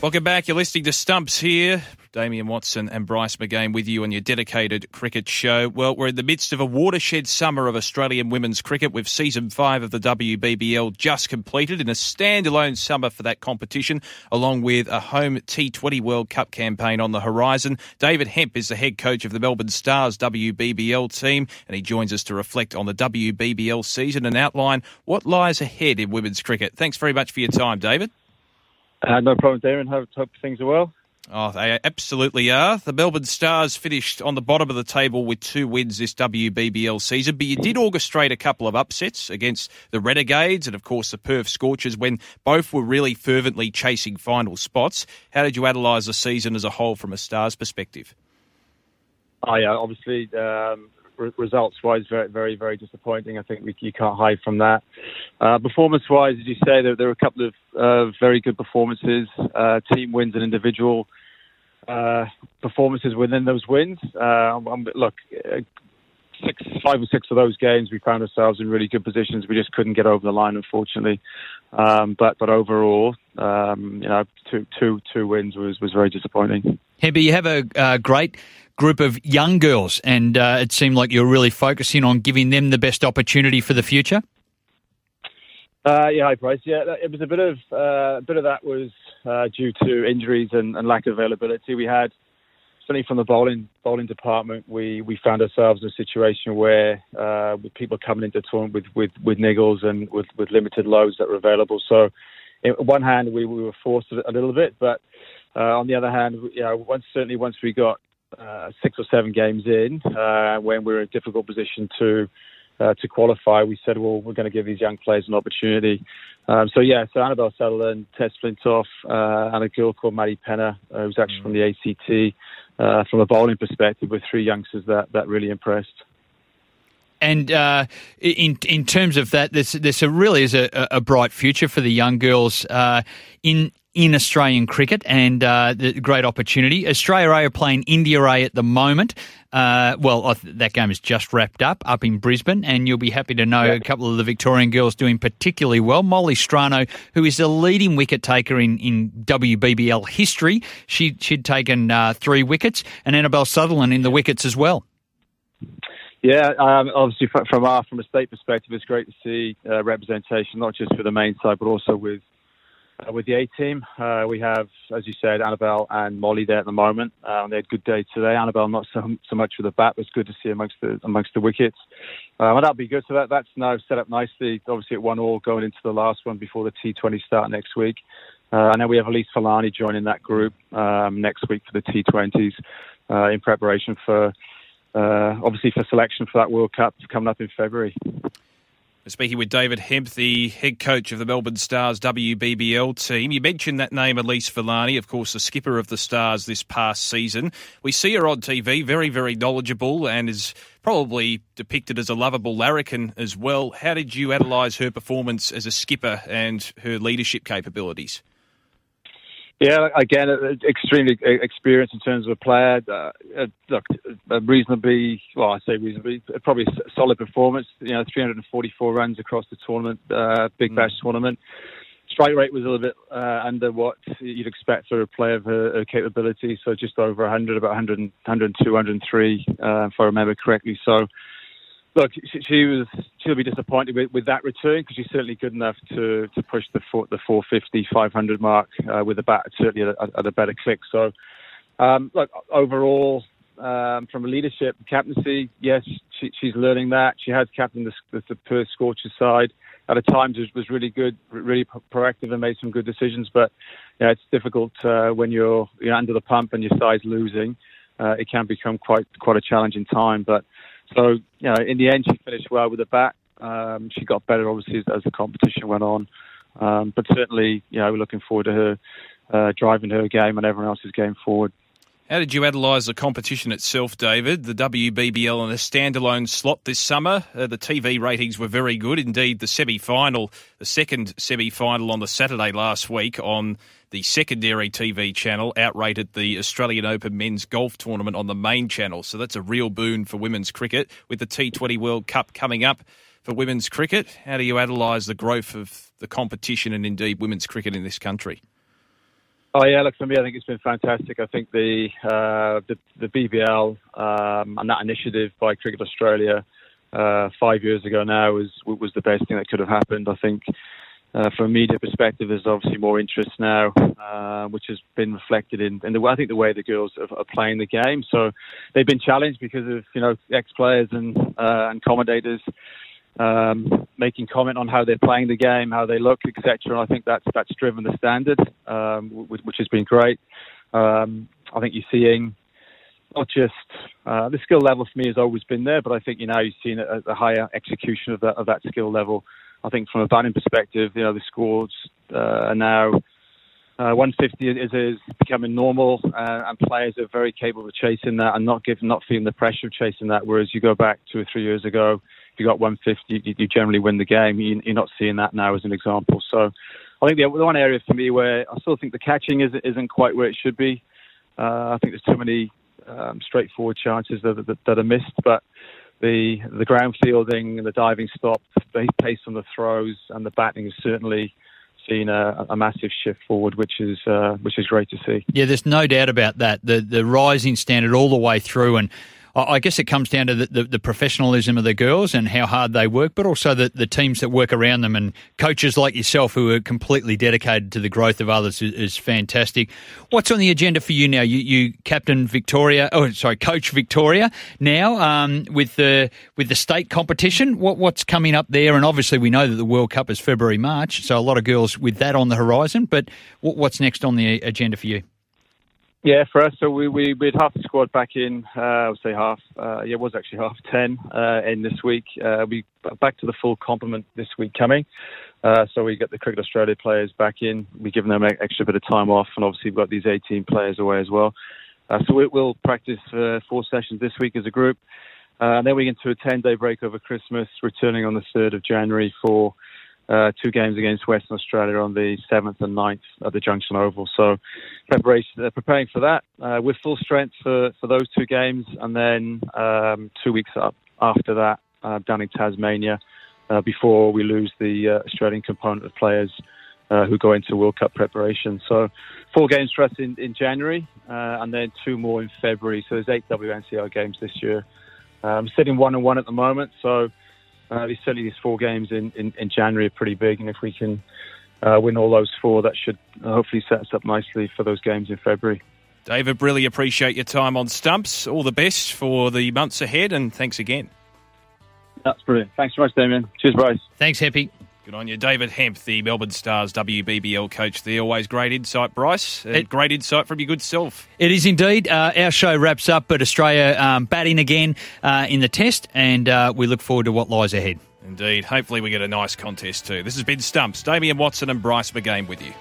Welcome back. You're listening to Stumps here. Damien Watson and Bryce McGain with you on your dedicated cricket show. Well, we're in the midst of a watershed summer of Australian women's cricket with season five of the WBBL just completed in a standalone summer for that competition, along with a home T20 World Cup campaign on the horizon. David Hemp is the head coach of the Melbourne Stars WBBL team, and he joins us to reflect on the WBBL season and outline what lies ahead in women's cricket. Thanks very much for your time, David. Uh, no problem, Darren. Hope, hope things are well. Oh, they absolutely are. The Melbourne Stars finished on the bottom of the table with two wins this WBBL season, but you did orchestrate a couple of upsets against the Renegades and, of course, the Perth Scorchers when both were really fervently chasing final spots. How did you analyse the season as a whole from a Stars perspective? Oh, yeah, obviously, um, results wise, very, very, very disappointing. I think we, you can't hide from that. Uh, performance wise, as you say, there, there were a couple of uh, very good performances, uh, team wins and individual uh, performances within those wins. Uh, look, uh, six, five or six of those games, we found ourselves in really good positions. We just couldn't get over the line, unfortunately. Um, but but overall, um, you know, two two two wins was was very disappointing. Hempy, you have a great group of young girls, and uh, it seemed like you're really focusing on giving them the best opportunity for the future. Uh, yeah, hi Bryce. Yeah, it was a bit of uh, a bit of that was uh, due to injuries and, and, lack of availability. We had certainly from the bowling bowling department, we, we found ourselves in a situation where uh, with people coming into tournament with, with, with niggles and with, with limited loads that were available. So, on one hand, we, we were forced a little bit, but on the other hand, you know, once certainly once we got uh, six or seven games in, uh, when we were in a difficult position to uh, to qualify, we said, well, we're going to give these young players an opportunity. Um, so yeah, so Annabelle Sutherland, Tess Flintoff, uh, and a girl called Maddie Penna, uh, who's actually from the ACT. Uh, from a bowling perspective, with three youngsters that that really impressed. And uh, in in terms of that, there's there's a really is a, a bright future for the young girls uh, in in Australian cricket and uh, the great opportunity. Australia A are playing India A at the moment. Uh, well, that game is just wrapped up up in Brisbane, and you'll be happy to know yeah. a couple of the Victorian girls doing particularly well. Molly Strano, who is the leading wicket taker in, in WBBL history, she, she'd taken uh, three wickets, and Annabelle Sutherland in the wickets as well. Yeah, um, obviously from our from a state perspective, it's great to see uh, representation, not just for the main side, but also with uh, with the A team. Uh, we have, as you said, Annabelle and Molly there at the moment. Uh, they had a good day today. Annabelle not so so much with the bat, but it's good to see amongst the amongst the wickets. Uh, well, that'll be good. So that that's now set up nicely. Obviously, at one all going into the last one before the T20 start next week. Uh, and then we have Elise Villani joining that group um, next week for the T20s uh, in preparation for obviously for selection for that World Cup coming up in February. Speaking with David Hemp, the head coach of the Melbourne Stars WBBL team. You mentioned that name, Elise Villani, of course, the skipper of the Stars this past season. We see her on TV, very, very knowledgeable and is probably depicted as a lovable larrikin as well. How did you analyse her performance as a skipper and her leadership capabilities? Yeah, again, extremely experienced in terms of a player. Uh, uh look, a reasonably, well, I say reasonably, probably solid performance. You know, 344 runs across the tournament, uh, Big Bash mm. tournament. Strike rate was a little bit uh, under what you'd expect for a player of her, her, capability, so just over 100, about 100, 102, 103, uh, if I remember correctly. So, look, she, she, was she'll be disappointed with, with that return because she's certainly good enough to to push the four, the 450 500 mark uh, with a bat certainly at a, at a better click. So, um, look overall. Um, from a leadership captaincy, yes, she, she's learning that. She has captained the, the, the Perth Scorchers side. At a times, was, was really good, really proactive, and made some good decisions. But yeah, it's difficult uh, when you're, you're under the pump and your side's losing. Uh, it can become quite quite a challenging time. But so, you know, in the end, she finished well with the bat. Um, she got better, obviously, as, as the competition went on. Um, but certainly, you know, we're looking forward to her uh, driving her game and everyone else's game forward. How did you analyse the competition itself, David? The WBBL in a standalone slot this summer. Uh, the TV ratings were very good. Indeed, the semi final, the second semi final on the Saturday last week on the secondary TV channel, outrated the Australian Open men's golf tournament on the main channel. So that's a real boon for women's cricket. With the T20 World Cup coming up for women's cricket, how do you analyse the growth of the competition and indeed women's cricket in this country? Oh yeah, look for me, I think it's been fantastic. I think the uh, the, the BBL um, and that initiative by Cricket Australia uh, five years ago now was was the best thing that could have happened. I think uh, from a media perspective, there's obviously more interest now, uh, which has been reflected in, in the I think the way the girls are, are, playing the game. So they've been challenged because of you know ex players and uh, and commentators um, making comment on how they're playing the game, how they look, etc. And I think that's that's driven the standard, um, which, which, has been great. Um, I think you're seeing not just uh, the skill level for me has always been there, but I think you know you've seen a, a higher execution of that of that skill level. I think from a batting perspective, you know the scores uh, are now. Uh, 150 is, is becoming normal, uh, and players are very capable of chasing that and not giving, not feeling the pressure of chasing that. Whereas you go back two or three years ago, you got 150, you, you generally win the game. You, are not seeing that now as an example. So, I think the, the one area for me where I still think the catching is, isn't quite where it should be. Uh, I think there's too many um, straightforward chances that, that, that, are missed, but the the ground fielding and the diving stop, the pace on the throws, and the batting is certainly seen a, a, massive shift forward, which is uh, which is great to see. Yeah, there's no doubt about that. The the rising standard all the way through, and I guess it comes down to the, the, the, professionalism of the girls and how hard they work, but also the, the teams that work around them and coaches like yourself who are completely dedicated to the growth of others is, is fantastic. What's on the agenda for you now? You, you captain Victoria, oh sorry, coach Victoria now um, with the with the state competition. What, what's coming up there? And obviously we know that the World Cup is February March, so a lot of girls with that on the horizon. But what's next on the agenda for you? Yeah, for us, so we we we had half the squad back in. Uh, I would say half. Uh, yeah, it was actually half ten uh, in this week. Uh, we back to the full complement this week coming. Uh, so we get the Cricket Australia players back in. We're giving them an extra bit of time off, and obviously we've got these 18 players away as well. Uh, so we, will practice four sessions this week as a group, uh, and then we get into a 10-day break over Christmas, returning on the 3rd of January for uh, two games against Western Australia on the 7th and 9th at the Junction Oval. So preparation, uh, preparing for that uh, with full strength for, for those two games, and then um, two weeks up after that uh, down in Tasmania uh, before we lose the uh, Australian component of players. who go into World Cup preparation. So, four games for us in, in January, and then two more in February. So, there's eight WNCL games this year. I'm sitting one and one at the moment, so uh, certainly these four games in, in, in, January are pretty big, and if we can uh, win all those four, that should hopefully set us up nicely for those games in February. David, really appreciate your time on Stumps. All the best for the months ahead, and thanks again. That's brilliant. Thanks so much, Damien. Cheers, Bryce. Thanks, Happy. Good on you. David Hemp, the Melbourne Stars WBBL coach there. Always great insight, Bryce. It, great insight from your good self. It is indeed. Uh, our show wraps up, but Australia um, batting again uh, in the test, and uh, we look forward to what lies ahead. Indeed. Hopefully, we get a nice contest too. This has been Stumps. Damien Watson and Bryce McGain with you.